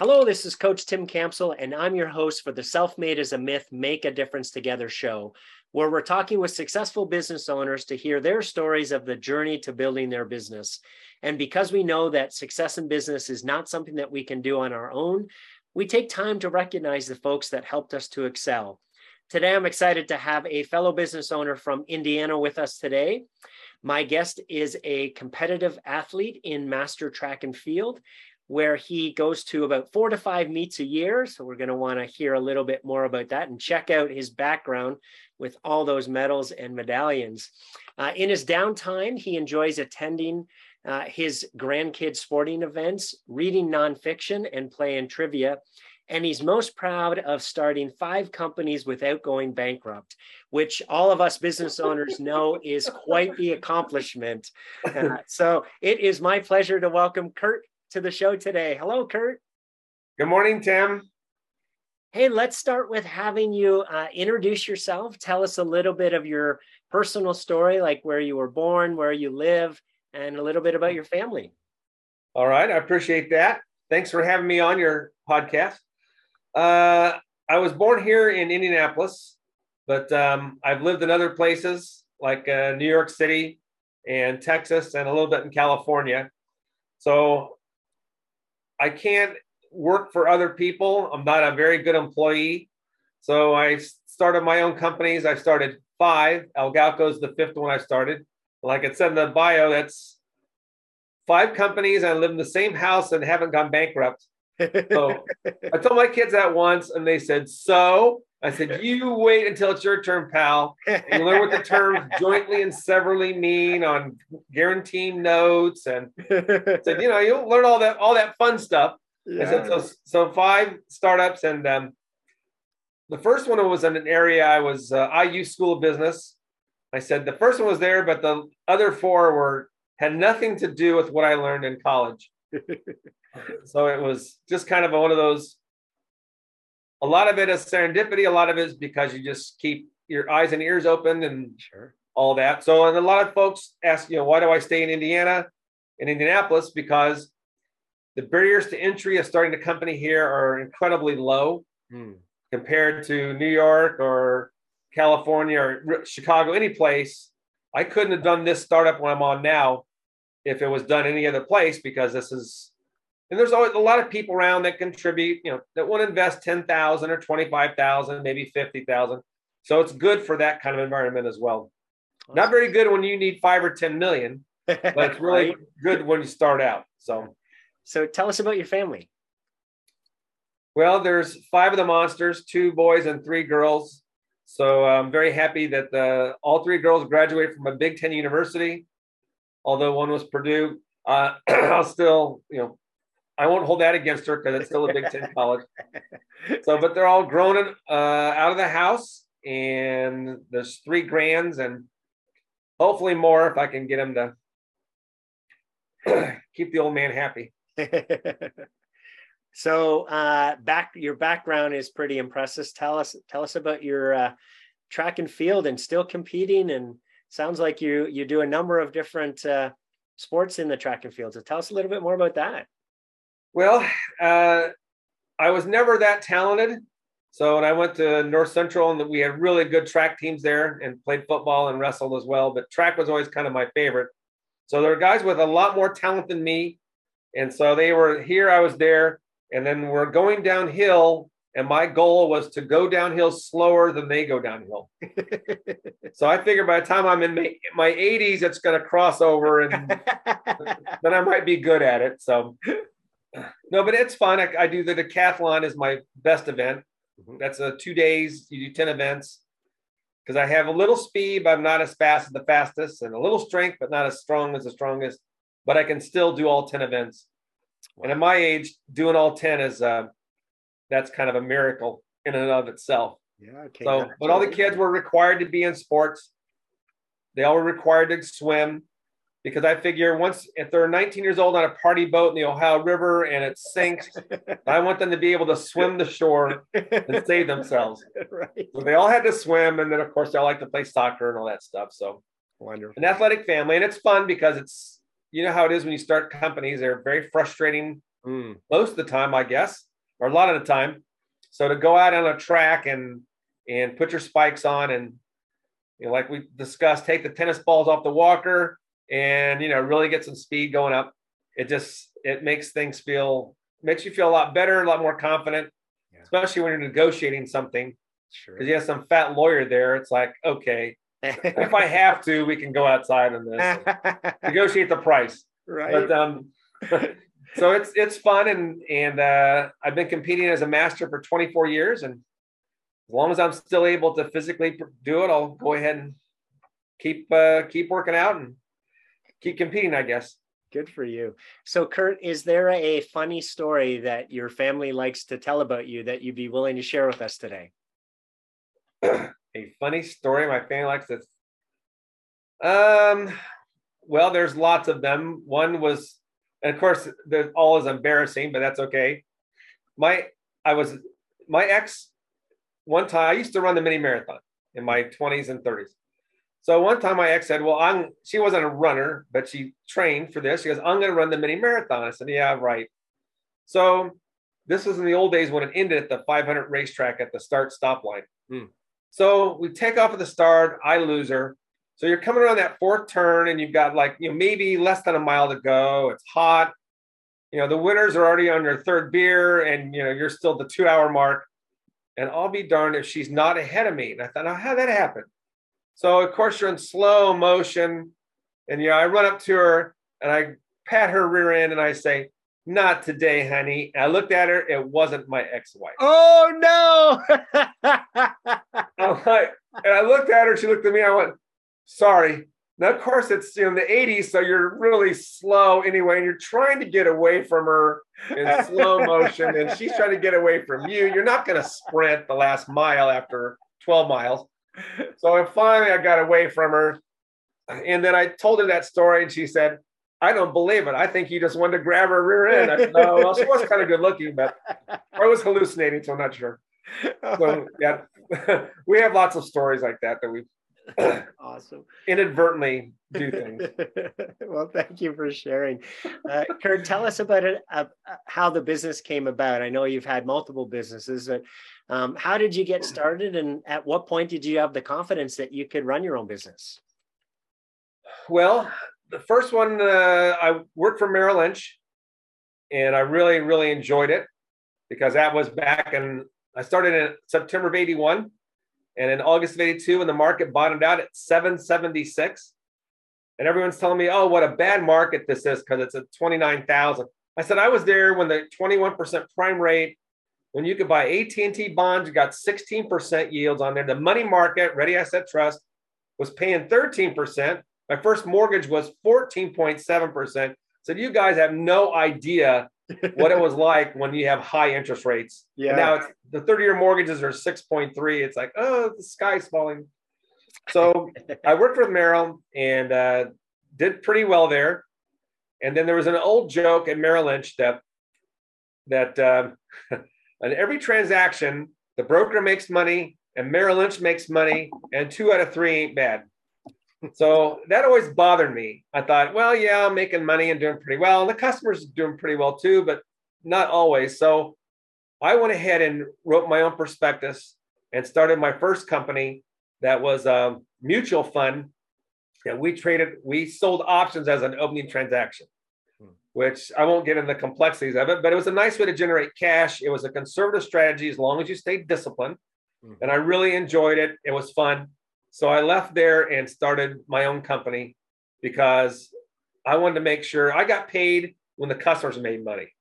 Hello, this is Coach Tim Campbell, and I'm your host for the Self Made as a Myth Make a Difference Together show, where we're talking with successful business owners to hear their stories of the journey to building their business. And because we know that success in business is not something that we can do on our own, we take time to recognize the folks that helped us to excel. Today, I'm excited to have a fellow business owner from Indiana with us today. My guest is a competitive athlete in master track and field where he goes to about four to five meets a year. So we're going to want to hear a little bit more about that and check out his background with all those medals and medallions. Uh, in his downtime, he enjoys attending uh, his grandkids' sporting events, reading nonfiction, and playing trivia. And he's most proud of starting five companies without going bankrupt, which all of us business owners know is quite the accomplishment. Uh, so it is my pleasure to welcome Kurt to the show today. Hello, Kurt. Good morning, Tim. Hey, let's start with having you uh, introduce yourself. Tell us a little bit of your personal story, like where you were born, where you live, and a little bit about your family. All right, I appreciate that. Thanks for having me on your podcast. Uh, I was born here in Indianapolis, but um, I've lived in other places like uh, New York City and Texas and a little bit in California. So I can't work for other people. I'm not a very good employee. So I started my own companies. I started five. Algalco is the fifth one I started. Like it said in the bio, that's five companies. I live in the same house and haven't gone bankrupt. So I told my kids that once, and they said, "So." I said, "You wait until it's your turn, pal. And you learn what the terms jointly and severally mean on guaranteeing notes." And said, "You know, you'll learn all that all that fun stuff." Yeah. I said, "So, so five startups, and um, the first one was in an area I was uh, IU School of Business. I said the first one was there, but the other four were had nothing to do with what I learned in college." so it was just kind of one of those a lot of it is serendipity a lot of it is because you just keep your eyes and ears open and sure. all that so and a lot of folks ask you know why do i stay in indiana in indianapolis because the barriers to entry of starting a company here are incredibly low hmm. compared to new york or california or chicago any place i couldn't have done this startup when i'm on now if it was done any other place because this is and there's always a lot of people around that contribute you know that want to invest 10000 or 25000 maybe 50000 so it's good for that kind of environment as well. Awesome. not very good when you need five or 10 million but it's really right? good when you start out so. So tell us about your family. Well there's five of the monsters two boys and three girls. So i'm very happy that the, all three girls graduated from a big ten university although one was purdue. Uh, i'll still you know I won't hold that against her because it's still a Big Ten college. So, but they're all grown uh, out of the house, and there's three grands, and hopefully more if I can get them to keep the old man happy. so, uh, back your background is pretty impressive. Tell us, tell us about your uh, track and field, and still competing. And sounds like you you do a number of different uh, sports in the track and field. So, tell us a little bit more about that. Well, uh, I was never that talented. So when I went to North Central, and we had really good track teams there, and played football and wrestled as well. But track was always kind of my favorite. So there were guys with a lot more talent than me, and so they were here. I was there, and then we're going downhill. And my goal was to go downhill slower than they go downhill. so I figured by the time I'm in my, my 80s, it's going to cross over, and then I might be good at it. So no, but it's fun. I, I, do the decathlon is my best event. Mm-hmm. That's a two days. You do ten events because I have a little speed, but I'm not as fast as the fastest, and a little strength, but not as strong as the strongest. But I can still do all ten events. Wow. And at my age, doing all ten is uh, that's kind of a miracle in and of itself. Yeah. Okay. So, but all the kids were required to be in sports. They all were required to swim because I figure once if they're 19 years old on a party boat in the Ohio River and it sinks, I want them to be able to swim the shore and save themselves. Right. So they all had to swim, and then of course they all like to play soccer and all that stuff. So wonderful, an athletic family, and it's fun because it's you know how it is when you start companies. They're very frustrating mm. most of the time, I guess. or a lot of the time. So to go out on a track and and put your spikes on and you know, like we discussed, take the tennis balls off the walker and you know really get some speed going up. It just it makes things feel makes you feel a lot better, a lot more confident, yeah. especially when you're negotiating something. Sure. Because you have some fat lawyer there. It's like, okay, if I have to, we can go outside on this, negotiate the price. Right. But um, so it's it's fun and and uh, I've been competing as a master for 24 years, and as long as I'm still able to physically do it, I'll go ahead and keep uh, keep working out and keep competing. I guess. Good for you. So, Kurt, is there a funny story that your family likes to tell about you that you'd be willing to share with us today? a funny story my family likes to. Um, well, there's lots of them. One was, and of course, they're all is embarrassing, but that's okay. My, I was, my ex, one time I used to run the mini marathon in my 20s and 30s. So one time my ex said, Well, I'm she wasn't a runner, but she trained for this. She goes, I'm gonna run the mini marathon. I said, Yeah, right. So this was in the old days when it ended at the 500 racetrack at the start stop line. Hmm. So we take off at the start. I lose her. So you're coming around that fourth turn and you've got like, you know, maybe less than a mile to go. It's hot. You know, the winners are already on their third beer and, you know, you're still the two hour mark. And I'll be darned if she's not ahead of me. And I thought, oh, how did that happen? So, of course, you're in slow motion. And, know, I run up to her and I pat her rear end and I say, not today, honey. And I looked at her. It wasn't my ex-wife. Oh no! I'm like, and I looked at her. She looked at me. I went, "Sorry." Now, of course, it's know the '80s, so you're really slow anyway, and you're trying to get away from her in slow motion, and she's trying to get away from you. You're not going to sprint the last mile after 12 miles. So finally, I got away from her, and then I told her that story, and she said, I don't believe it. I think you just wanted to grab her rear end. I said, no, well, she was kind of good looking, but I was hallucinating, so I'm not sure. So yeah, we have lots of stories like that that we awesome inadvertently do things. well, thank you for sharing, uh, Kurt. Tell us about it, uh, how the business came about. I know you've had multiple businesses, but um, how did you get started, and at what point did you have the confidence that you could run your own business? Well, the first one, uh, I worked for Merrill Lynch, and I really, really enjoyed it because that was back in. I started in September of '81, and in August of '82, when the market bottomed out at 776, and everyone's telling me, "Oh, what a bad market this is because it's at 29,000." I said I was there when the 21% prime rate, when you could buy AT&T bonds, you got 16% yields on there. The money market, Ready Asset Trust, was paying 13%. My first mortgage was 14.7%. So you guys have no idea what it was like when you have high interest rates. Yeah. And now it's, the 30 year mortgages are 6.3. It's like, oh, the sky's falling. So I worked with Merrill and uh, did pretty well there. And then there was an old joke at Merrill Lynch that that uh, on every transaction, the broker makes money and Merrill Lynch makes money, and two out of three ain't bad so that always bothered me. I thought, well, yeah, I'm making money and doing pretty well. And the customers are doing pretty well too, but not always. So I went ahead and wrote my own prospectus and started my first company that was a mutual fund. that we traded, we sold options as an opening transaction. Which I won't get into the complexities of it, but it was a nice way to generate cash. It was a conservative strategy as long as you stayed disciplined. Hmm. And I really enjoyed it. It was fun. So I left there and started my own company because I wanted to make sure I got paid when the customers made money.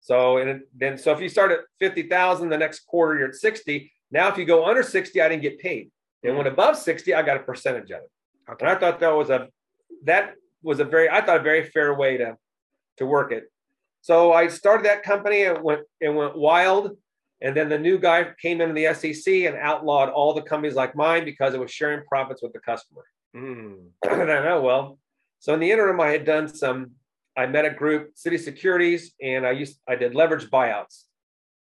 So and then so if you start at 50,000 the next quarter you're at 60. Now if you go under 60 I didn't get paid. And when above 60 I got a percentage of it. Okay. And I thought that was a that was a very I thought a very fair way to to work it. So I started that company and went it went wild and then the new guy came into the SEC and outlawed all the companies like mine because it was sharing profits with the customer. Mm. and I know, well, so in the interim, I had done some, I met a group, City Securities, and I used, I did leverage buyouts.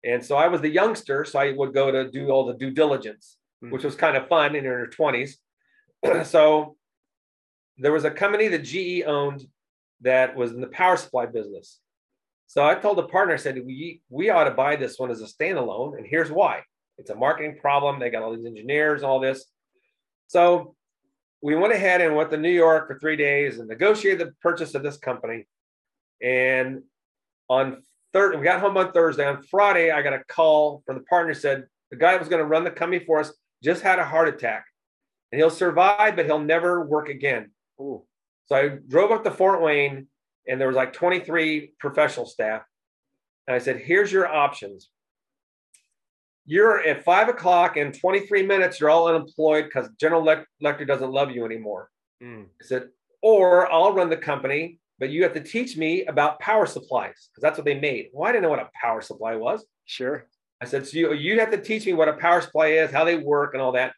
And so I was the youngster, so I would go to do all the due diligence, mm. which was kind of fun in your 20s. so there was a company that GE owned that was in the power supply business. So I told the partner, I said, we, we ought to buy this one as a standalone. And here's why it's a marketing problem. They got all these engineers, all this. So we went ahead and went to New York for three days and negotiated the purchase of this company. And on third, we got home on Thursday. On Friday, I got a call from the partner said the guy that was going to run the company for us just had a heart attack and he'll survive, but he'll never work again. Ooh. So I drove up to Fort Wayne and there was like 23 professional staff. And I said, here's your options. You're at five o'clock in 23 minutes, you're all unemployed because General Electric doesn't love you anymore. Mm. I said, or I'll run the company, but you have to teach me about power supplies because that's what they made. Well, I didn't know what a power supply was. Sure. I said, so you, you'd have to teach me what a power supply is, how they work, and all that.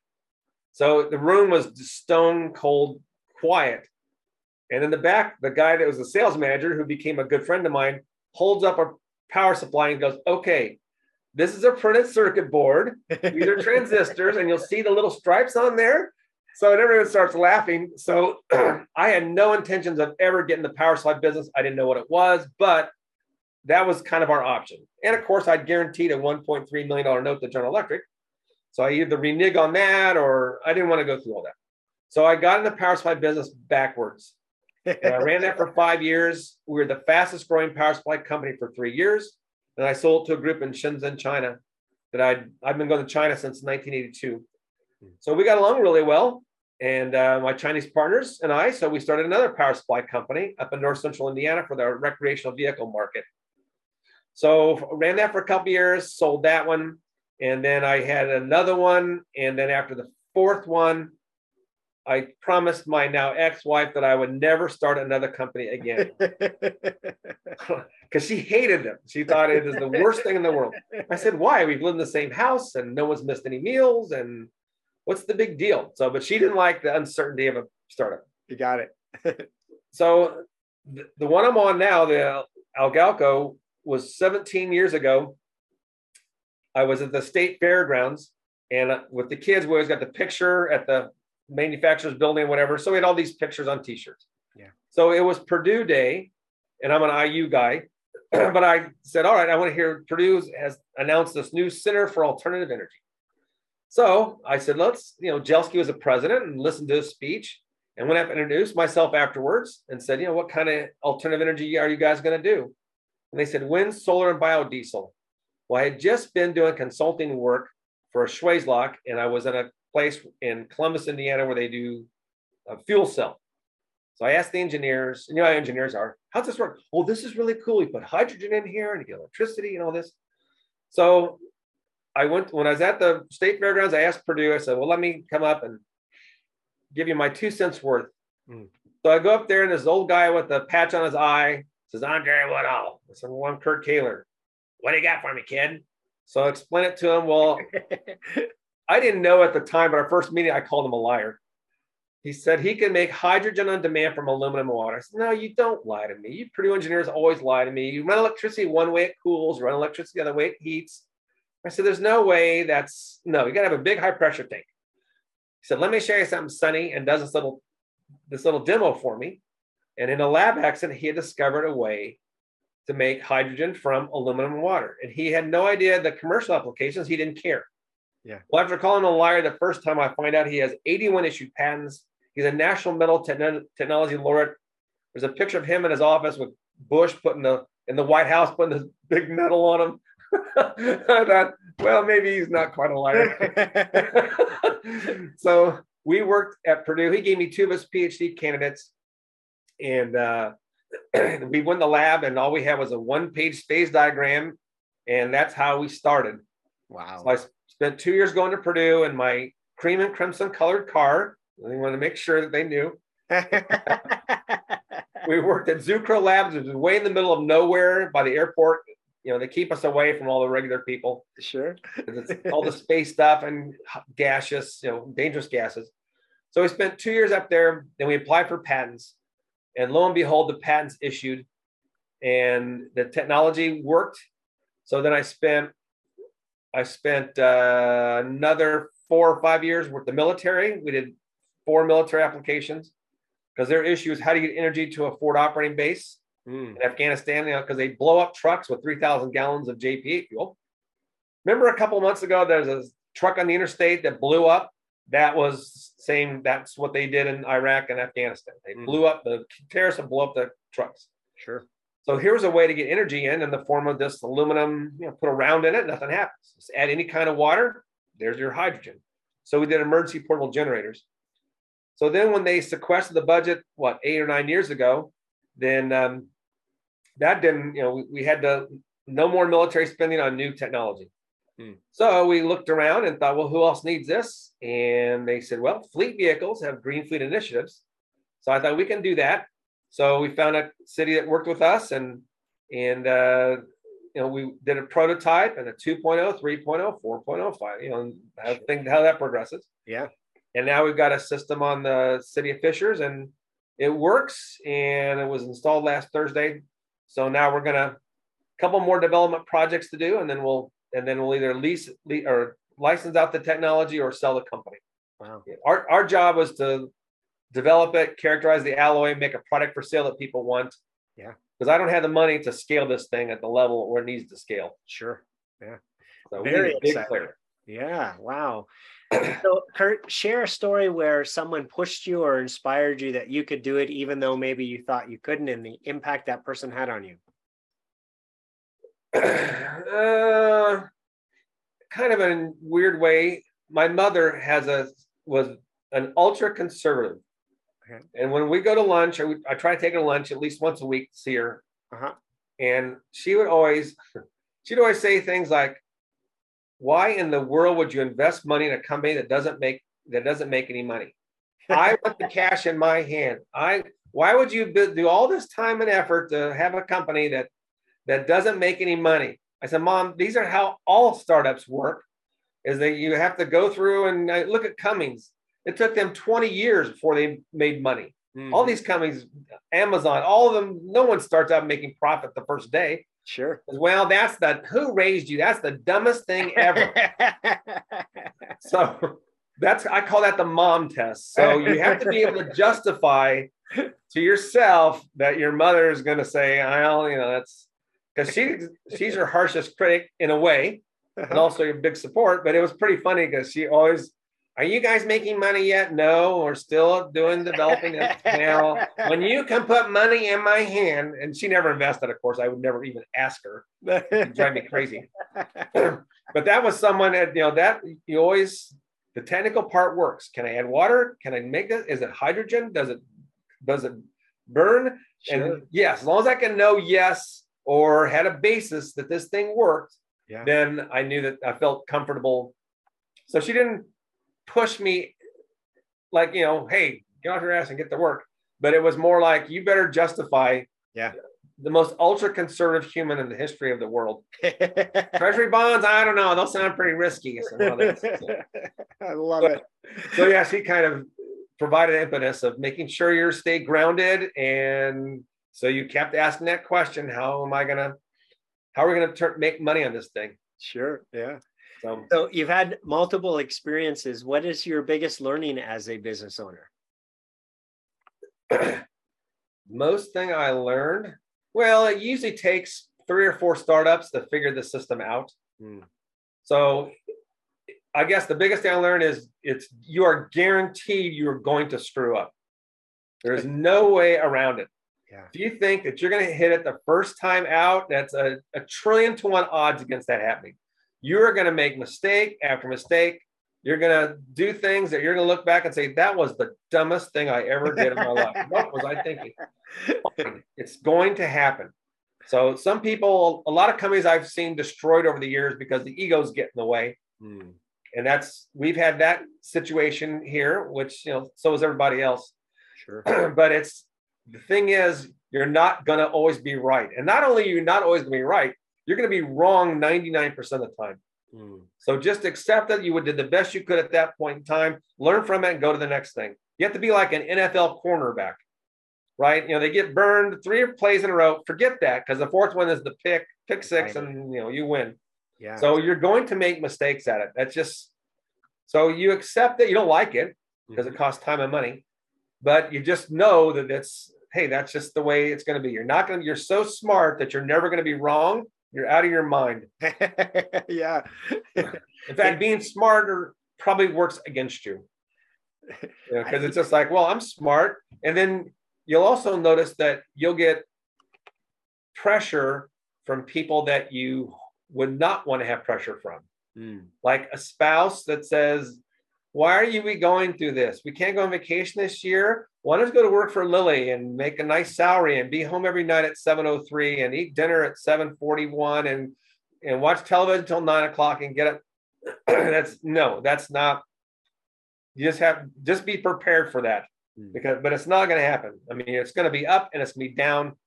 So the room was stone cold quiet. And in the back, the guy that was the sales manager, who became a good friend of mine, holds up a power supply and goes, Okay, this is a printed circuit board. These are transistors, and you'll see the little stripes on there. So everyone starts laughing. So I had no intentions of ever getting the power supply business. I didn't know what it was, but that was kind of our option. And of course, I'd guaranteed a $1.3 million note to General Electric. So I either renege on that or I didn't want to go through all that. So I got in the power supply business backwards. And I ran that for five years. We were the fastest growing power supply company for three years. And I sold it to a group in Shenzhen, China that I'd, I've been going to China since 1982. So we got along really well. And uh, my Chinese partners and I, so we started another power supply company up in north central Indiana for the recreational vehicle market. So ran that for a couple years, sold that one, and then I had another one. And then after the fourth one, I promised my now ex-wife that I would never start another company again because she hated them. She thought it is the worst thing in the world. I said, "Why? We've lived in the same house and no one's missed any meals, and what's the big deal?" So, but she didn't like the uncertainty of a startup. You got it. so, the, the one I'm on now, the Algalco, was 17 years ago. I was at the state fairgrounds, and uh, with the kids, we always got the picture at the manufacturer's building, whatever. So we had all these pictures on T-shirts. Yeah. So it was Purdue Day, and I'm an IU guy, but I said, all right, I want to hear Purdue has announced this new Center for Alternative Energy. So I said, let's, you know, Jischke was a president and listened to his speech and went up and introduced myself afterwards and said, you know, what kind of alternative energy are you guys going to do? And they said, wind, solar, and biodiesel. Well, I had just been doing consulting work for Schwazlock, and I was in a place in Columbus, Indiana, where they do a fuel cell. So I asked the engineers, you know how engineers are, how's this work? Well, this is really cool. We put hydrogen in here and you get electricity and all this. So I went when I was at the state fairgrounds, I asked Purdue, I said, well, let me come up and give you my two cents worth. Mm. So I go up there and this old guy with a patch on his eye says, Andre Woodall. I said, well, I'm Kurt Koehler. What do you got for me, kid? So I explain it to him. Well, I didn't know at the time, but our first meeting, I called him a liar. He said he can make hydrogen on demand from aluminum water. I said, No, you don't lie to me. You Purdue engineers always lie to me. You run electricity one way, it cools, run electricity the other way, it heats. I said, There's no way that's no, you got to have a big high pressure tank. He said, Let me show you something, Sonny, and does this little this little demo for me. And in a lab accident, he had discovered a way to make hydrogen from aluminum water. And he had no idea the commercial applications. He didn't care. Yeah. Well, after calling him a liar the first time, I find out he has 81 issued patents. He's a National Medal Technology Laureate. There's a picture of him in his office with Bush putting the in the White House putting this big medal on him. I thought, well, maybe he's not quite a liar. so we worked at Purdue. He gave me two of his PhD candidates, and uh, we went the lab, and all we had was a one-page phase diagram, and that's how we started. Wow! So I Spent two years going to Purdue in my cream and crimson colored car. I wanted to make sure that they knew. we worked at Zucrow Labs, which is way in the middle of nowhere by the airport. You know, they keep us away from all the regular people. Sure. it's all the space stuff and gaseous, you know, dangerous gases. So we spent two years up there. Then we applied for patents. And lo and behold, the patents issued and the technology worked. So then I spent I spent uh, another four or five years with the military. We did four military applications because their issue is how do you get energy to a forward operating base? mm. in Afghanistan, you know, because they blow up trucks with 3,000 gallons of JP8 fuel. Remember a couple months ago, there's a truck on the interstate that blew up. That was same. That's what they did in Iraq and Afghanistan. They mm. blew up the terrorists and blew up the trucks. Sure. So here's a way to get energy in in the form of this aluminum. You know, put a round in it, nothing happens. Just add any kind of water. There's your hydrogen. So we did emergency portable generators. So then when they sequestered the budget, what eight or nine years ago, then um, that didn't. You know, we, we had to no more military spending on new technology. Hmm. So we looked around and thought, well, who else needs this? And they said, well, fleet vehicles have green fleet initiatives. So I thought we can do that. So we found a city that worked with us and and uh, you know we did a prototype and a 2.0, 3.0, 4.0, 5, you know, how think how that progresses. Yeah. And now we've got a system on the city of Fishers and it works and it was installed last Thursday. So now we're gonna a couple more development projects to do and then we'll and then we'll either lease, lease or license out the technology or sell the company. Wow. Our, our job was to develop it, characterize the alloy, make a product for sale that people want. Yeah. Because I don't have the money to scale this thing at the level where it needs to scale. Sure. Yeah. So Very exciting. Player. Yeah. Wow. so Kurt, share a story where someone pushed you or inspired you that you could do it, even though maybe you thought you couldn't, and the impact that person had on you. uh, kind of in a weird way. My mother has a was an ultra conservative. And when we go to lunch, I, I try to take her to lunch at least once a week to see her. Uh-huh. And she would always, she'd always say things like, "Why in the world would you invest money in a company that doesn't make that doesn't make any money? I want the cash in my hand. I why would you do all this time and effort to have a company that that doesn't make any money. I said, Mom, these are how all startups work. Is that you have to go through and uh, look at Cummins. It took them 20 years before they made money. Mm-hmm. All these companies, Amazon, all of them, no one starts out making profit the first day. Sure. Well, that's the who raised you. That's the dumbest thing ever. so that's I call that the mom test. So you have to be able to justify to yourself that your mother is going to say, "Well, you know, that's because she she's her harshest critic in a way, and also your big support. But it was pretty funny because she always, "Are you guys making money yet? No, we're still doing developing it now. When you can put money in my hand, and she never invested. Of course, I would never even ask her. It'd drive me crazy. but that was someone that you know that you always the technical part works. Can I add water? Can I make it? Is it hydrogen? Does it does it burn? Sure. And yes, as long as I can know yes or had a basis that this thing worked, yeah. then I knew that I felt comfortable. So she didn't push me like, you know, hey, get off your ass and get to work. But it was more like, you better justify yeah. the most ultra conservative human in the history of the world. Treasury bonds, I don't know. They'll sound pretty risky. So. I love it. So, yeah, she kind of provided impetus of making sure you stay grounded and so you kept asking that question: How am I gonna? How are we gonna turn, make money on this thing? Sure. Yeah. So, so you've had multiple experiences. What is your biggest learning as a business owner? Most thing I learned, well, it usually takes three or four startups to figure the system out. Mm. So I guess the biggest thing I learned is it's you are guaranteed you are going to screw up. There's no way around it. Yeah. If you think that you're going to hit it the first time out, that's a, a trillion to one odds against that happening. You're going to make mistake after mistake. You're going to do things that you're going to look back and say, that was the dumbest thing I ever did in my life. What was I thinking? It's going to happen. So some people, a lot of companies I've seen destroyed over the years because the egos get in the way. Hmm. And that's we've had that situation here, which you know, so is everybody else. Sure. but it's the thing is, you're not going to always be right. And not only you're not always going to be right, you're going to be wrong 99% of the time. Mm. So just accept that you did the best you could at that point in time, learn from it, and go to the next thing. You have to be like an NFL cornerback, right? You know, they get burned three plays in a row. Forget that because the fourth one is the pick, pick six, and you know, you win. Yeah. So you're going to make mistakes at it. That's just so you accept that you don't like it because mm-hmm. it costs time and money, but you just know that it's hey, that's just the way it's going to be. You're not going to, you're so smart that you're never going to be wrong. You're out of your mind. yeah. In fact, being smarter probably works against you. Because you know, it's just like, well, I'm smart. And then you'll also notice that you'll get pressure from people that you would not want to have pressure from. Mm. Like a spouse that says, Why are you going through this? We can't go on vacation this year. Why don't you go to work for Lilly and make a nice salary and be home every night at 7.03 and eat dinner at 7.41 and, and watch television until 9 o'clock and get up. that's no, that's not. You just have just be prepared for that mm. because but it's not going to happen. I mean, it's going to be up and it's going to be down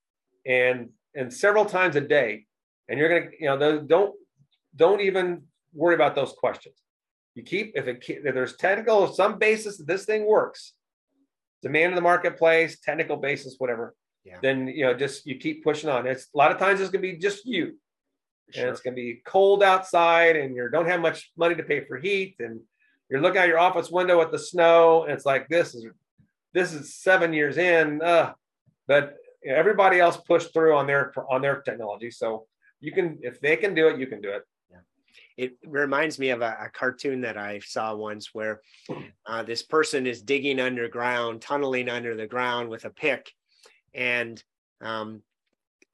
and and several times a day and you're going to you know those, don't don't even worry about those questions you keep if it if there's technical some basis that this thing works demand in the marketplace technical basis whatever yeah. then you know just you keep pushing on it's a lot of times it's to be just you sure. and it's to be cold outside and you don't have much money to pay for heat and you're looking out your office window at the snow and it's like this is this is seven years in uh, but everybody else pushed through on their on their technology so you can if they can do it you can do it. It reminds me of a, a, cartoon that i saw once where uh, this person is digging underground tunneling under the ground with a pick and um,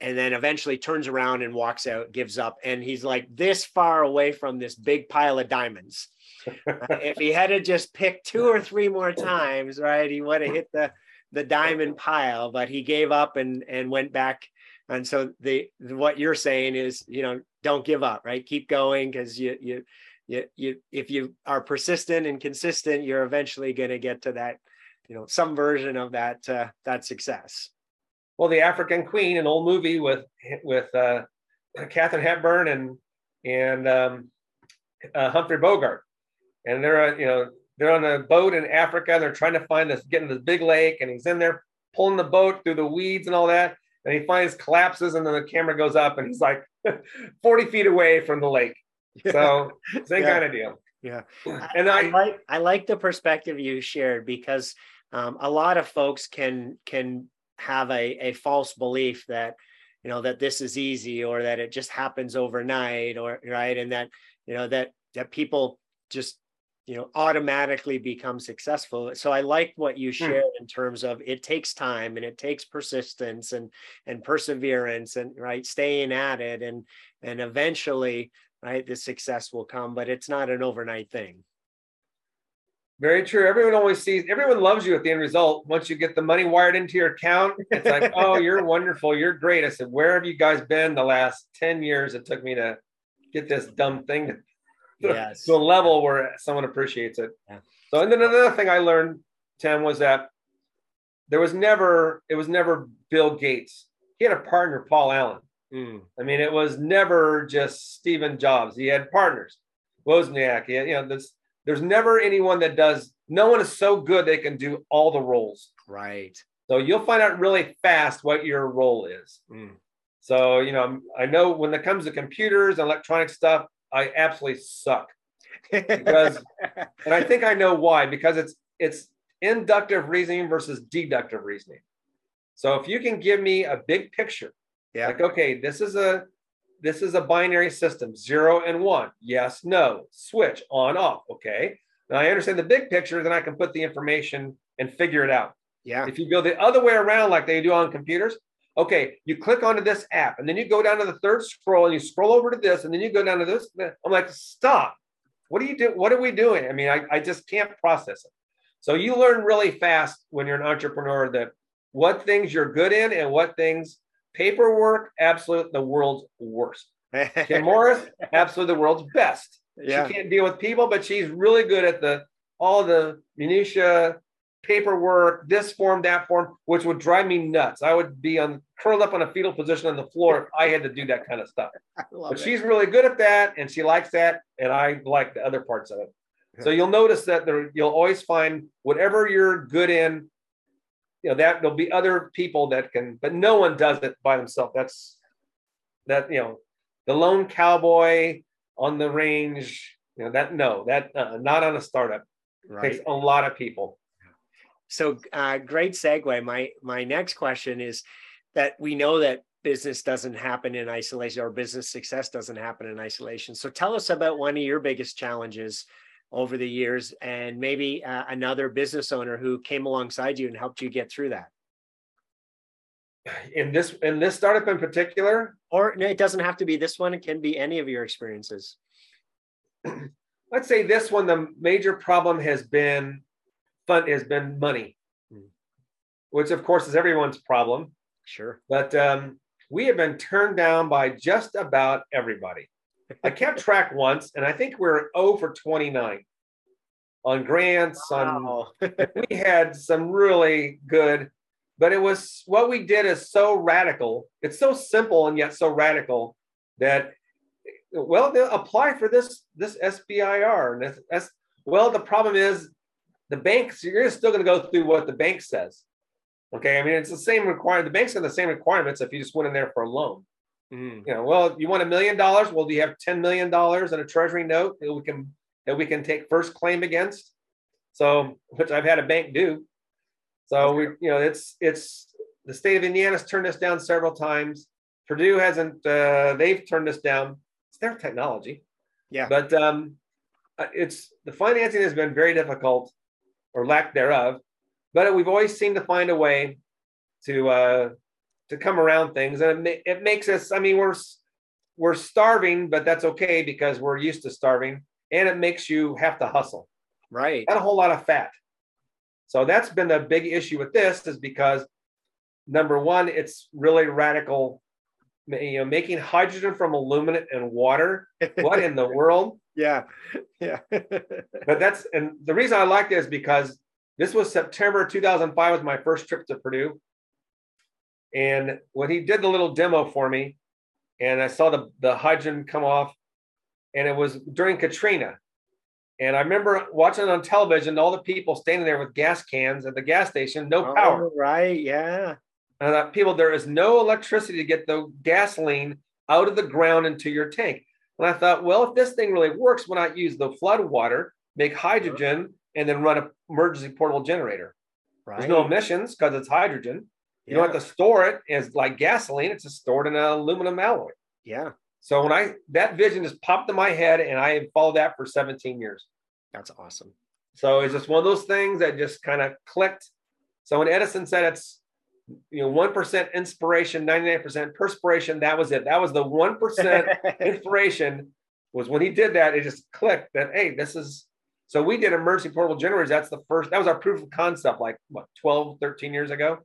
and then eventually turns around and walks out gives up. And he's like this far away from this big pile of diamonds. Uh, if he had to just pick two or three more times right he would have hit the the diamond pile but he gave up and and went back and so the what you're saying is you know don't give up right? Keep going because you you you, you if you are persistent and consistent you're eventually going to get to that you know some version of that uh, that success. Well the african queen an old movie with with uh katharine hepburn and and um, uh, humphrey bogart. And they're uh, you know they're on a boat in africa. They're trying to find this getting this big lake and he's in there pulling the boat through the weeds and all that and he finds collapses and then the camera goes up and he's like 40 feet away from the lake. Yeah. So same yeah. kind of deal. Yeah. And I, I, like I like the perspective you shared because um, a lot of folks can can have a, a false belief that you know that this is easy or that it just happens overnight or right and that you know that that people just you know automatically become successful. So i like what you hmm. shared in terms of it takes time and it takes persistence and and perseverance and right staying at it and and eventually right the success will come but it's not an overnight thing. Very true. Everyone always sees everyone loves you at the end result. Once you get the money wired into your account it's like oh you're wonderful. You're great. I said where have you guys been the last 10 years it took me to get this dumb thing yes. to a level where someone appreciates it. Yeah. So, and then another thing I learned, Tim, was that there was never, it was never Bill Gates. He had a partner, Paul Allen. Mm. I mean, it was never just Stephen Jobs. He had partners, Wozniak. Had, you know, there's, there's never anyone that does, no one is so good they can do all the roles. Right. So you'll find out really fast what your role is. Mm. So, you know, I know when it comes to computers and electronic stuff, I absolutely suck. Because and I think I know why, because it's it's inductive reasoning versus deductive reasoning. So if you can give me a big picture, yeah. like okay, this is a this is a binary system, zero and one, yes, no, switch on, off. Okay. Now I understand the big picture, then I can put the information and figure it out. Yeah. If you go the other way around, like they do on computers, okay, you click onto this app and then you go down to the third scroll and you scroll over to this and then you go down to this. I'm like, stop. What are you doing? What are we doing? I mean, I, I just can't process it. So you learn really fast when you're an entrepreneur that what things you're good in and what things paperwork, absolute the world's worst. Kim Morris, absolutely the world's best. Yeah. She can't deal with people, but she's really good at the all the minutia, paperwork, this form, that form, which would drive me nuts. I would be on curled up on a fetal position on the floor if I had to do that kind of stuff. But it. she's really good at that, and she likes that, and I like the other parts of it. So you'll notice that there, you'll always find whatever you're good in. You know that there'll be other people that can, but no one does it by themselves. That's that you know, the lone cowboy on the range. You know that no, that uh, not on a startup. Right. Takes a lot of people. So uh, great segue. My my next question is that we know that business doesn't happen in isolation or business success doesn't happen in isolation. So tell us about one of your biggest challenges over the years and maybe uh, another business owner who came alongside you and helped you get through that. In this in this startup in particular, or no, it doesn't have to be this one. It can be any of your experiences. Let's say this one. The major problem has been has been money, mm. which of course is everyone's problem. Sure. But um, we have been turned down by just about everybody. I kept track once, and I think we're 0 for 29 on grants. Wow. On we had some really good, but it was what we did is so radical. It's so simple and yet so radical that well, they'll apply for this this SBIR. And that's, well, the problem is the banks. You're still going to go through what the bank says. Okay, I mean it's the same requirement. The banks have the same requirements if you just went in there for a loan. Mm. You know, well, you want a million dollars? Well, do you have ten million dollars in a treasury note that we can that we can take first claim against? So, which I've had a bank do. So we, you know, it's it's the state of Indiana's turned us down several times. Purdue hasn't. Uh, they've turned us down. It's their technology. Yeah. But um, uh, it's the financing has been very difficult, or lack thereof but we've always seemed to find a way to uh, to come around things, and it, it makes us. I mean, we're we're starving, but that's okay because we're used to starving, and it makes you have to hustle. Right. Not a whole lot of fat. So that's been the big issue with this is because number one, it's really radical. You know, making hydrogen from aluminum and water. What in the world? Yeah, yeah. but that's and the reason I like this because this was September 2005 was my first trip to Purdue. And when he did the little demo for me, and I saw the, the hydrogen come off, and it was during Katrina. And I remember watching it on television all the people standing there with gas cans at the gas station, no oh, power. Right, yeah. And I thought, people, there is no electricity to get the gasoline out of the ground into your tank. And I thought, well, if this thing really works, why not use the flood water, make hydrogen, and then run an emergency portable generator. Right. There's no emissions because it's hydrogen. You don't have to store it as like gasoline. It's just stored in an aluminum alloy. Yeah. So when I that vision just popped in my head, and I have followed that for 17 years. That's awesome. So it's just one of those things that just kind of clicked. So when Edison said it's you know one percent inspiration, 99% perspiration, that was it. That was the one percent inspiration. Was when he did that, it just clicked that hey, this is so we did emergency portable generators. That's the first, that was our proof of concept like what, 12, 13 years ago.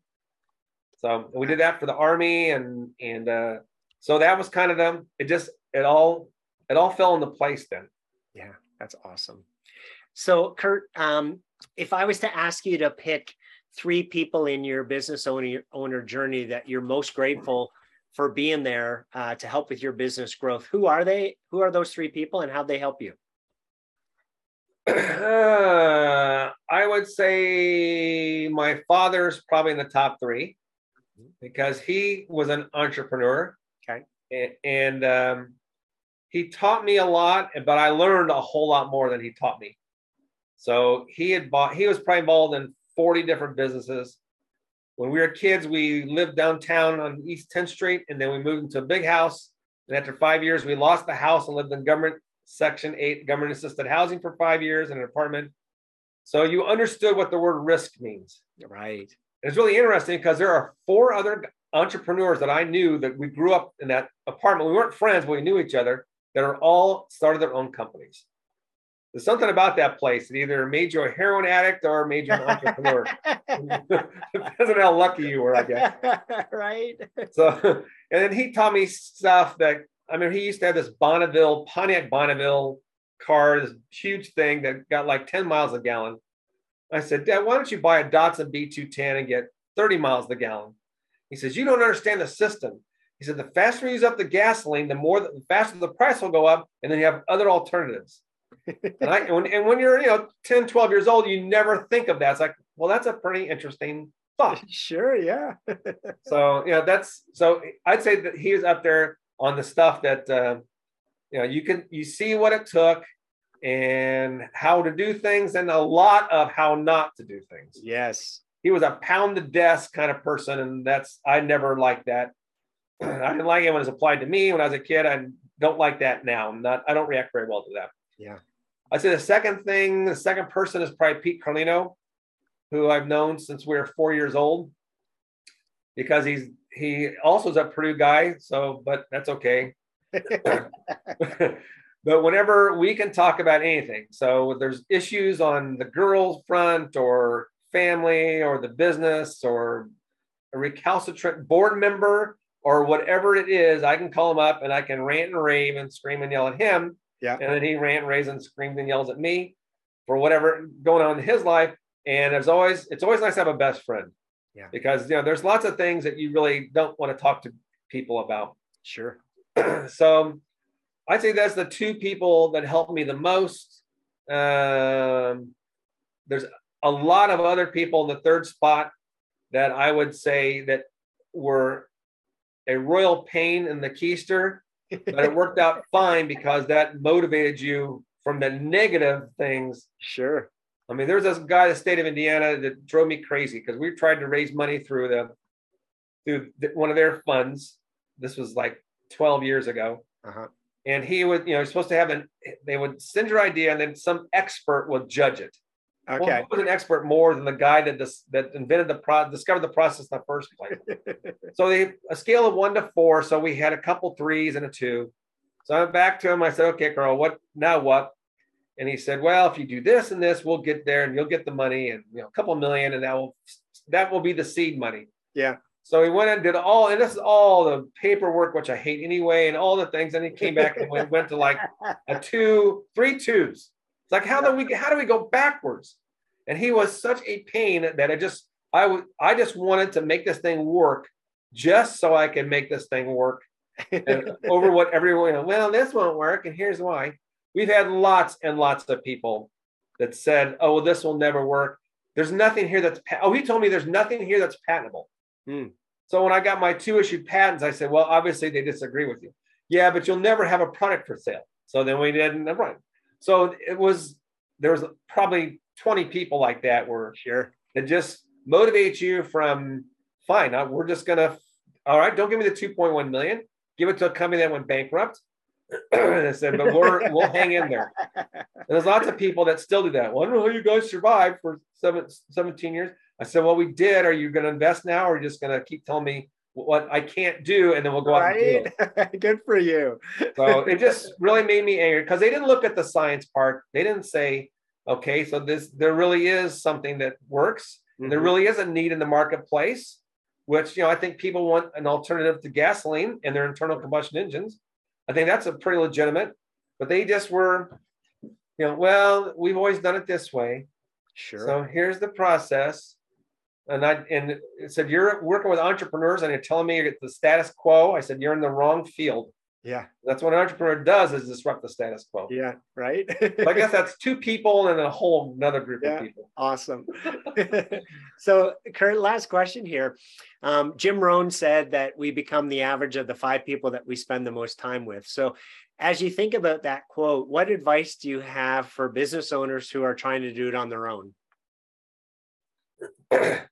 So we did that for the army and, and, uh, so that was kind of them. It just, it all, it all fell into place then. Yeah, that's awesome. So Kurt, um, if I was to ask you to pick three people in your business owner, owner journey that you're most grateful for being there uh, to help with your business growth, who are they? Who are those three people and how they help you? Uh, I would say my father's probably in the top three because he was an entrepreneur. Okay. And, and um, he taught me a lot, but I learned a whole lot more than he taught me. So he had bought, he was probably involved in 40 different businesses. When we were kids, we lived downtown on East 10th Street, and then we moved into a big house. And after five years, we lost the house and lived in government Section 8 government assisted housing for five years in an apartment. So you understood what the word risk means. Right. It's really interesting because there are four other entrepreneurs that I knew that we grew up in that apartment. We weren't friends, but we knew each other that are all started their own companies. There's something about that place that either made you a heroin addict or made you an entrepreneur. Depends on how lucky you were, I guess. right. So, and then he taught me stuff that I mean, he used to have this Bonneville, Pontiac Bonneville car, this huge thing that got like 10 miles a gallon. I said, Dad, why don't you buy a Datsun B210 and get 30 miles a gallon? He says, You don't understand the system. He said, The faster you use up the gasoline, the more the faster the price will go up, and then you have other alternatives. And, I, and, when, and when you're, you know, 10, 12 years old, you never think of that. It's like, well, that's a pretty interesting thought. Sure, yeah. so, you know, that's so I'd say that he is up there on the stuff that uh, you know you can you see what it took and how to do things and a lot of how not to do things. Yes. He was a pound the desk kind of person. And that's, I never liked that. I didn't like it when it was applied to me when I was a kid. I don't like that now. I'm not, I don't react very well to that. Yeah. I'd say the second thing, the second person is probably Pete Carlino, who I've known since we were four years old because he's, he also is a Purdue guy. So, but that's okay. but whenever we can talk about anything, so there's issues on the girls front or family or the business or a recalcitrant board member or whatever it is, I can call him up and I can rant and rave and scream and yell at him. Yeah. And then he rant, raves, and screams and yells at me for whatever going on in his life. And there's always it's always nice to have a best friend. Yeah. Because you know there's lots of things that you really don't want to talk to people about. Sure. so I'd say that's the two people that helped me the most. Um, there's a lot of other people in the third spot that I would say that were a royal pain in the keister, but it worked out fine because that motivated you from the negative things. Sure. I mean, there's this guy in the state of Indiana that drove me crazy because we tried to raise money through the through one of their funds. This was like 12 years ago. Uh-huh. And he would, you know, supposed to have an, they would send your idea and then some expert would judge it. Okay. Well, who was an expert more than the guy that dis, that invented the pro, discovered the process in the first place. so they a scale of one to four. So we had a couple threes and a two. So I went back to him. I said, "Okay, Carl, what now? What?" And he said, "Well, if you do this and this, we'll get there, and you'll get the money, and you know, a couple million, and that will that will be the seed money." yeah. So he went and did all, and this is all the paperwork, which I hate anyway, and all the things. And he came back and went, went to like a two, three twos. It's like how do we how do we go backwards? And he was such a pain that I just I would I just wanted to make this thing work, just so I could make this thing work. And over what everyone, well, this won't work, and here's why. We've had lots and lots of people that said, "Oh, well, this will never work." There's nothing here that's oh, he told me there's nothing here that's patentable. Hmm. So when I got my two issued patents, I said, well, obviously they disagree with you. Yeah, but you'll never have a product for sale. So then we didn't right. So it was there was probably 20 people like that were Sure. that just motivate you from fine. We're just gonna all right, don't give me the 2.1 million, give it to a company that went bankrupt. and I said, but we're we'll hang in there. And there's lots of people that still do that. Well, I don't know how you guys survived for seven, 17 years. I said, well, we did. Are you going to invest now, or are you just going to keep telling me what I can't do, and then we'll go out and do it? Right. Good for you. So it just really made me angry because they didn't look at the science part. They didn't say, okay, so this there really is something that works. There Mhm. really is a need in the marketplace, which you know I think people want an alternative to gasoline and their internal combustion engines. I think that's a pretty legitimate, but they just were, you know, well, we've always done it this way. Sure. So here's the process. And I and it said you're working with entrepreneurs and you're telling me the status quo. I said you're in the wrong field. yeah. That's what an entrepreneur does is disrupt the status quo. Yeah. Right. So I guess that's two people and a whole another group Yeah. of people. Awesome. so, Kurt, last question here. Um, Jim Rohn said that we become the average of the five people that we spend the most time with. So, as you think about that quote, what advice do you have for business owners who are trying to do it on their own?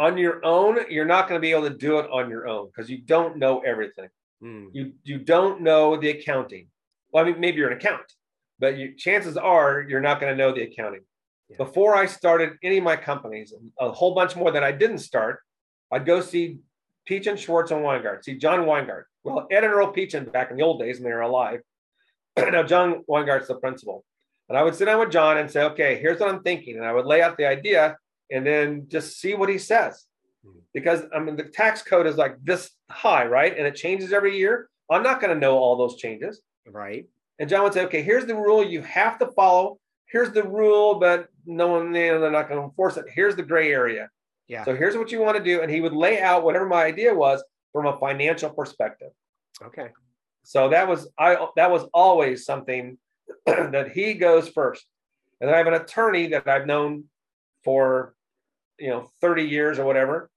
on your own, you're not going to be able to do it on your own because you don't know everything. Hmm, You you don't know the accounting. Well, I mean, maybe you're an accountant, but you, chances are you're not going to know the accounting. Yeah. Before I started any of my companies, a whole bunch more that I didn't start, I'd go see Peach and Schwartz and Weingart, see John Weingart. Well, Ed and Earl Peachin back in the old days when they were alive. now John Weingart's the principal. And I would sit down with John and say, okay, here's what I'm thinking. And I would lay out the idea and then just see what he says. Mhm. Because I mean, the tax code is like this high, right? And it changes every year. I'm not going to know all those changes. Right. And John would say, okay, here's the rule you have to follow. Here's the rule, but no one, you know, they're not going to enforce it. Here's the gray area. Yeah. So here's what you want to do. And he would lay out whatever my idea was from a financial perspective. Okay. So that was I that was always something that he goes first. And then I have an attorney that I've known for you know 30 years or whatever.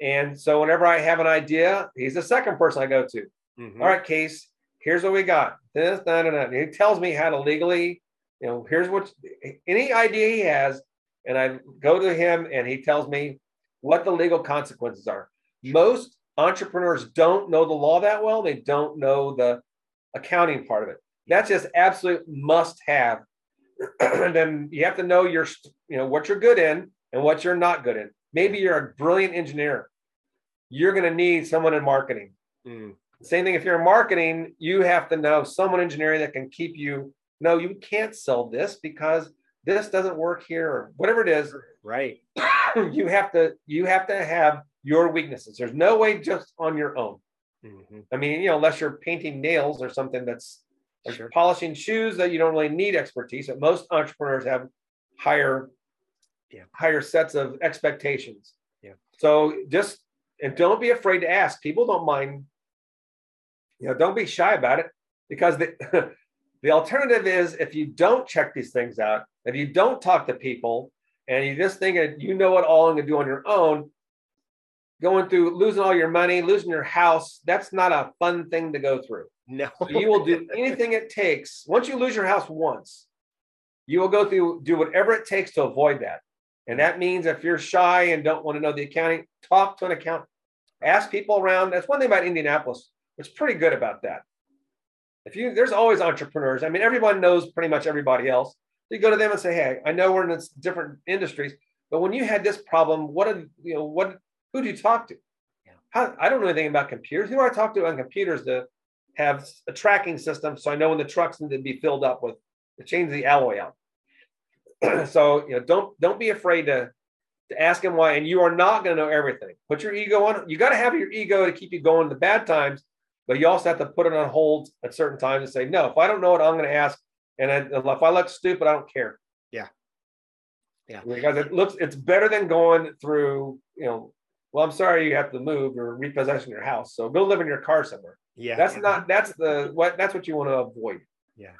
And so whenever I have an idea, he's the second person I go to. Mhm. All right, Case, here's what we got. This, that, and that. He tells me how to legally, you know, here's what any idea he has, and I go to him and he tells me what the legal consequences are. Most entrepreneurs don't know the law that well. They don't know the accounting part of it. That's just absolute must have. and then you have to know your, you know, what you're good in and what you're not good in. Maybe you're a brilliant engineer. You're going to need someone in marketing. Mm. Same thing if you're in marketing, you have to know someone engineering that can keep you. No, you can't sell this because this doesn't work here or whatever it is. Right. you have to you have to have your weaknesses. There's no way just on your own. Mm-hmm. I mean, you know, unless you're painting nails or something that's like sure. polishing shoes that you don't really need expertise. But most entrepreneurs have higher, yeah. higher sets of expectations. Yeah. So just and don't be afraid to ask. People don't mind. You know, don't be shy about it because the the alternative is if you don't check these things out, if you don't talk to people, and you just think that you know it all and can do on your own, going through losing all your money, losing your house, that's not a fun thing to go through. No. so you will do anything it takes. Once you lose your house once, you will go through, do whatever it takes to avoid that. And that means if you're shy and don't want to know the accounting, talk to an accountant. Ask people around. That's one thing about Indianapolis. It's pretty good about that. If you there's always entrepreneurs. I mean, everyone knows pretty much everybody else. So you go to them and say, "Hey, I know we're in different industries, but when you had this problem, what did you know? What who do you talk to? Yeah. How, I don't know anything about computers. Who do I talk to on computers to have a tracking system so I know when the trucks need to be filled up with to change the alloy out. so you know, don't don't be afraid to to ask him why. And you are not going to know everything. Put your ego on. You got to have your ego to keep you going the bad times, but you also have to put it on hold at certain times and say, no, if I don't know it, I'm going to ask. And I, if I look stupid, I don't care. Yeah. Yeah. Because it looks, it's better than going through, you know, well, I'm sorry you have to move or repossession your house. So go live in your car somewhere. Yeah. That's not, that's the, what, that's what you want to avoid. Yeah.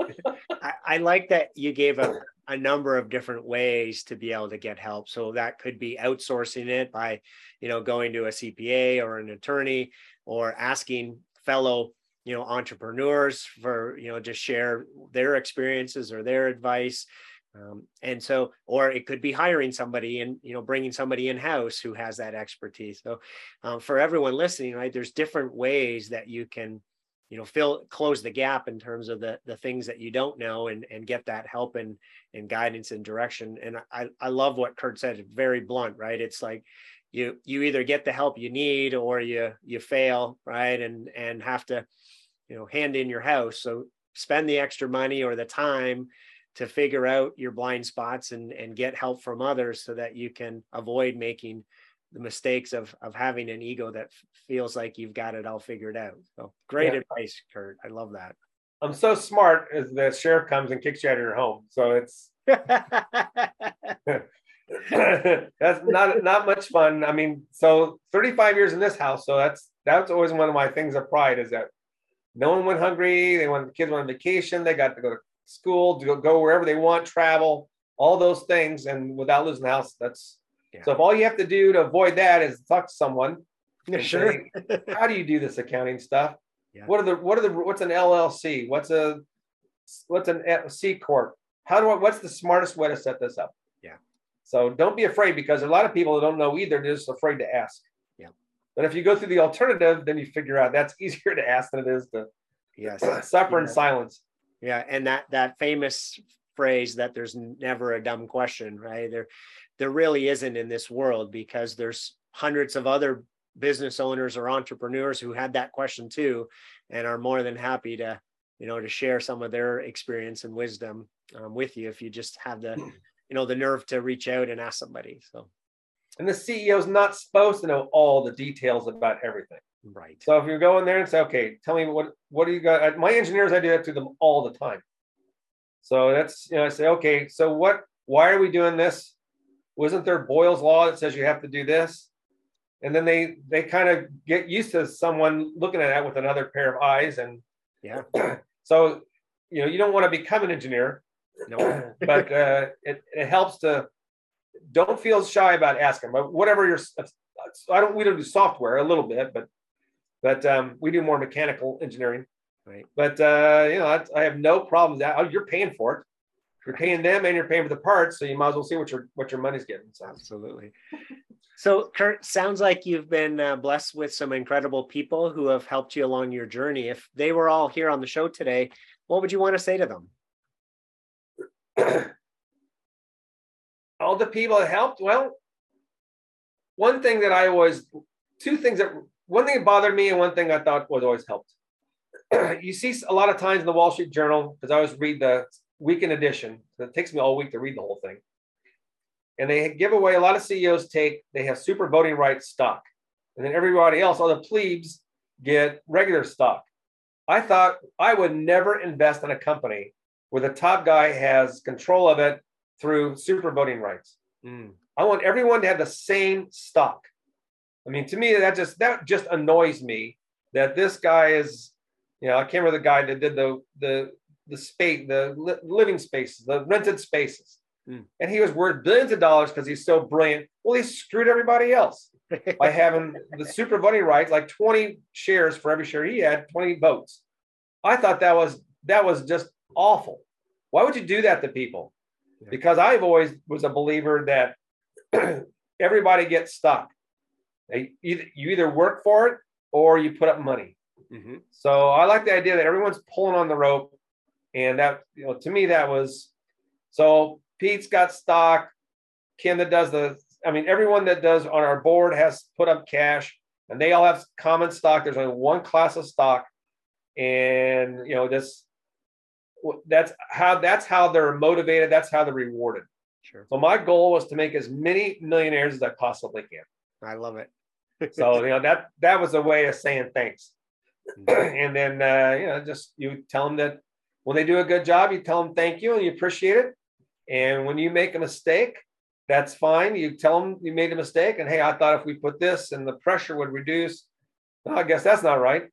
I, I, like that you gave a, a number of different ways to be able to get help. So that could be outsourcing it by, you know, going to a CPA or an attorney or asking fellow, you know, entrepreneurs for, you know, just share their experiences or their advice. Um, and so, or it could be hiring somebody and you know bringing somebody in house who has that expertise. So, um, for everyone listening, right, there's different ways that you can, you know, fill close the gap in terms of the the things that you don't know and and get that help and and guidance and direction. And I I love what Kurt said. Very blunt, right? It's like you you either get the help you need or you you fail, right? And and have to, you know, hand in your house. So spend the extra money or the time to figure out your blind spots and and get help from others so that you can avoid making the mistakes of of having an ego that f- feels like you've got it all figured out. So great yeah. advice, Kurt. I love that. I'm so smart as the sheriff comes and kicks you out of your home. So it's that's not not much fun. I mean, so 35 years in this house, so that's that's always one of my things of pride is that no one went hungry. They went the kids went on vacation. They got to go to school, to go wherever they want, travel, all those things, and without losing the house. That's yeah. so. If all you have to do to avoid that is talk to someone, sure. Say, how do you do this accounting stuff? Yeah. What are the what are the what's an LLC? What's a what's an C corp? How do I? What's the smartest way to set this up? Yeah. So don't be afraid because a lot of people don't know either. They're just afraid to ask. Yeah. But if you go through the alternative, then you figure out that's easier to ask than it is to yes suffer yeah. in silence. Yeah, and that that famous phrase that there's never a dumb question, right? There there really isn't in this world because there's hundreds of other business owners or entrepreneurs who had that question too and are more than happy to you know to share some of their experience and wisdom um, with you if you just have the you know the nerve to reach out and ask somebody so and the ceo is not supposed to know all the details about everything Right. So if you go in there and say, okay, tell me what what do you got? My engineers, I do that to them all the time. So that's you know, I say, okay, so what? Why are we doing this? Wasn't there Boyle's law that says you have to do this? And then they they kind of get used to someone looking at that with another pair of eyes, and yeah. so you know, you don't want to become an engineer, no, but uh, it it helps to don't feel shy about asking. But whatever your I don't we don't do software a little bit, but but um, we do more mechanical engineering. Right. But uh, you know, I, I have no problems. That oh, you're paying for it. You're paying them and you're paying for the parts, so you might as well see what your what your money's getting. So. Absolutely. So, Kurt, sounds like you've been uh, blessed with some incredible people who have helped you along your journey. If they were all here on the show today, what would you want to say to them? all the people that helped. Well, one thing that I was, two things that, one thing that bothered me and one thing I thought was always helped. you see a lot of times in the Wall Street Journal, because I always read the weekend edition. It takes me all week to read the whole thing. And they give away a lot of CEOs take, they have super voting rights stock. And then everybody else, all the plebes, get regular stock. I thought I would never invest in a company where the top guy has control of it through super voting rights. Mm. I want everyone to have the same stock. I mean, to me, that just that just annoys me that this guy is, you know, I can't remember the guy that did the the the space, the li- living spaces, the rented spaces. Mm. And he was worth billions of dollars because he's so brilliant. Well, he screwed everybody else by having the super voting rights, like 20 shares for every share he had, 20 votes. I thought that was that was just awful. Why would you do that to people? Yeah. Because I've always was a believer that everybody gets stuck. They you either work for it or you put up money. Mm-hmm. So I like the idea that everyone's pulling on the rope and that, you know, to me, that was so Pete's got stock. Kim that does the, I mean, everyone that does on our board has put up cash and they all have common stock. There's only one class of stock. And, you know, this, that's how, that's how they're motivated. That's how they're rewarded. Sure. So my goal was to make as many millionaires as I possibly can. I love it. so, you know, that, that was a way of saying thanks. And then, uh, you know, just you tell them that when they do a good job, you tell them thank you and you appreciate it. And when you make a mistake, that's fine. You tell them you made a mistake, and hey, I thought if we put this and the pressure would reduce. Well, I guess that's not right.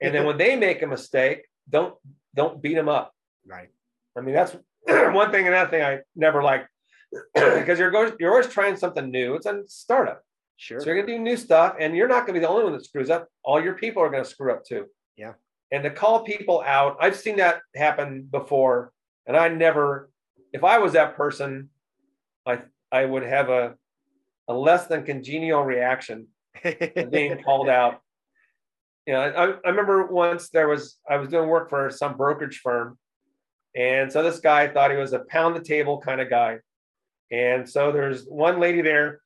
And then when they make a mistake, don't don't beat them up. Right. I mean, that's one thing. And another thing I never liked because you're going, you're always trying something new. It's a startup. Sure. So you're gonna do new stuff, and you're not gonna be the only one that screws up. All your people are gonna screw up too. Yeah and to call people out i've seen that happen before and i never if i was that person i i would have a a less than congenial reaction to being called out you know I, I remember once there was i was doing work for some brokerage firm and so this guy thought he was a pound the table kind of guy and so there's one lady there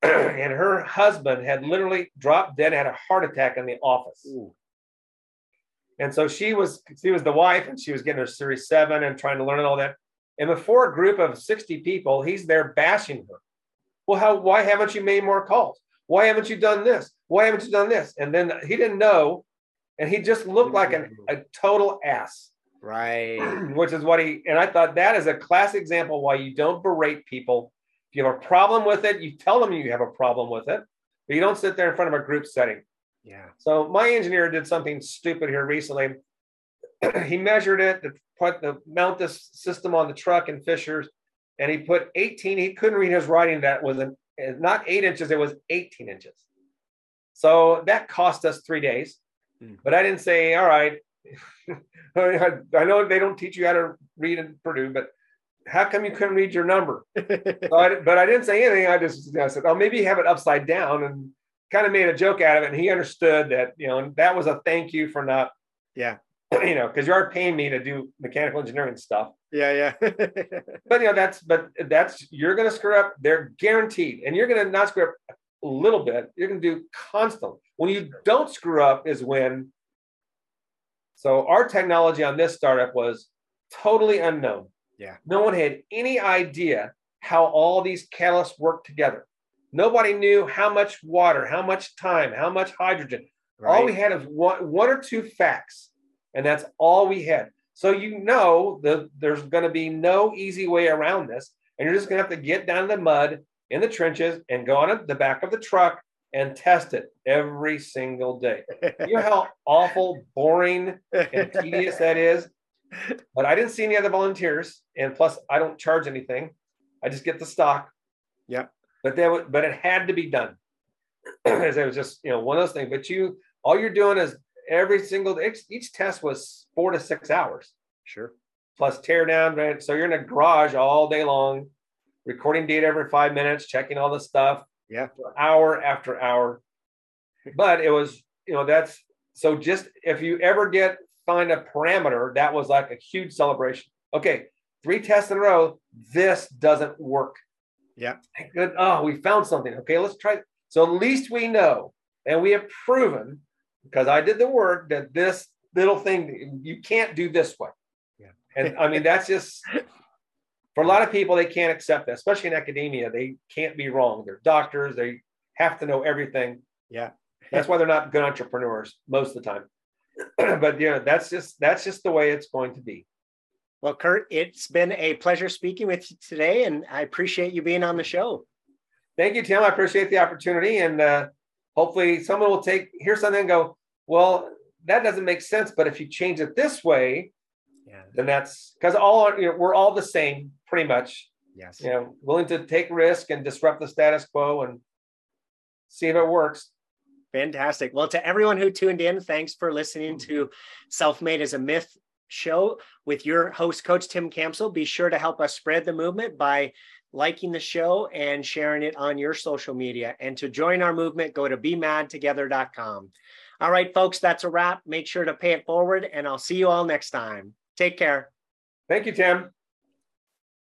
and her husband had literally dropped dead had a heart attack in the office Ooh. And so she was she was the wife and she was getting her series seven and trying to learn all that. And before a group of 60 people, he's there bashing her. Well, how why haven't you made more calls? Why haven't you done this? Why haven't you done this? And then he didn't know, and he just looked like an, a total ass. Right. Which is what he and I thought that is a classic example why you don't berate people. If you have a problem with it, you tell them you have a problem with it, but you don't sit there in front of a group setting. Yeah. So my engineer did something stupid here recently. he measured it to put the mount this system on the truck in Fishers, and he put 18. He couldn't read his writing. That was an, not eight inches. It was 18 inches. So that cost us three days. Mm. But I didn't say, all right. I know they don't teach you how to read in Purdue, but how come you couldn't read your number? so I, but I didn't say anything. I just I said, oh, maybe you have it upside down and kind of made a joke out of it. And he understood that, you know, that was a thank you for not, yeah, you know, because you are paying me to do mechanical engineering stuff. Yeah, yeah. but you know, that's but that's you're gonna screw up. They're guaranteed, and you're gonna not screw up a little bit. You're gonna do constantly. When you don't screw up is when. So our technology on this startup was totally unknown. Yeah. No one had any idea how all these catalysts work together. Nobody knew how much water, how much time, how much hydrogen. Right. All we had is one, one or two facts, and that's all we had. So you know that there's going to be no easy way around this, and you're just going to have to get down in the mud in the trenches and go on the back of the truck and test it every single day. you know how awful, boring, and tedious that is. But I didn't see any other volunteers, and plus I don't charge anything. I just get the stock. Yeah but that was, but it had to be done. As it was just you know one of those things. But you all you're doing is every single each, each test was four to six hours. Sure. Plus tear down. So you're in a garage all day long, recording data every five minutes, checking all the stuff. Yeah. For hour after hour. But it was, you know, that's so just if you ever get find a parameter, that was like a huge celebration. Okay, three tests in a row, this doesn't work. Yeah. Good. Oh, we found something. Okay, let's try. So at least we know and we have proven because I did the work that this little thing you can't do this way. Yeah. And I mean that's just for a lot of people they can't accept that, especially in academia. They can't be wrong. They're doctors. They have to know everything. Yeah. That's why they're not good entrepreneurs most of the time. but yeah, that's just that's just the way it's going to be. Well, Kurt, it's been a pleasure speaking with you today, and I appreciate you being on the show. Thank you, Tim. I appreciate the opportunity, and uh, hopefully, someone will take hear something and go, "Well, that doesn't make sense." But if you change it this way, yeah, then that's because all you know, we're all the same, pretty much. Yes. You know, willing to take risk and disrupt the status quo and see if it works. Fantastic. Well, to everyone who tuned in, thanks for listening to Self Made is a Myth show with your host, Coach Tim Campbell. Be sure to help us spread the movement by liking the show and sharing it on your social media. And to join our movement, go to bemadtogether.com. All right, folks, that's a wrap. Make sure to pay it forward, and I'll see you all next time. Take care. Thank you, Tim.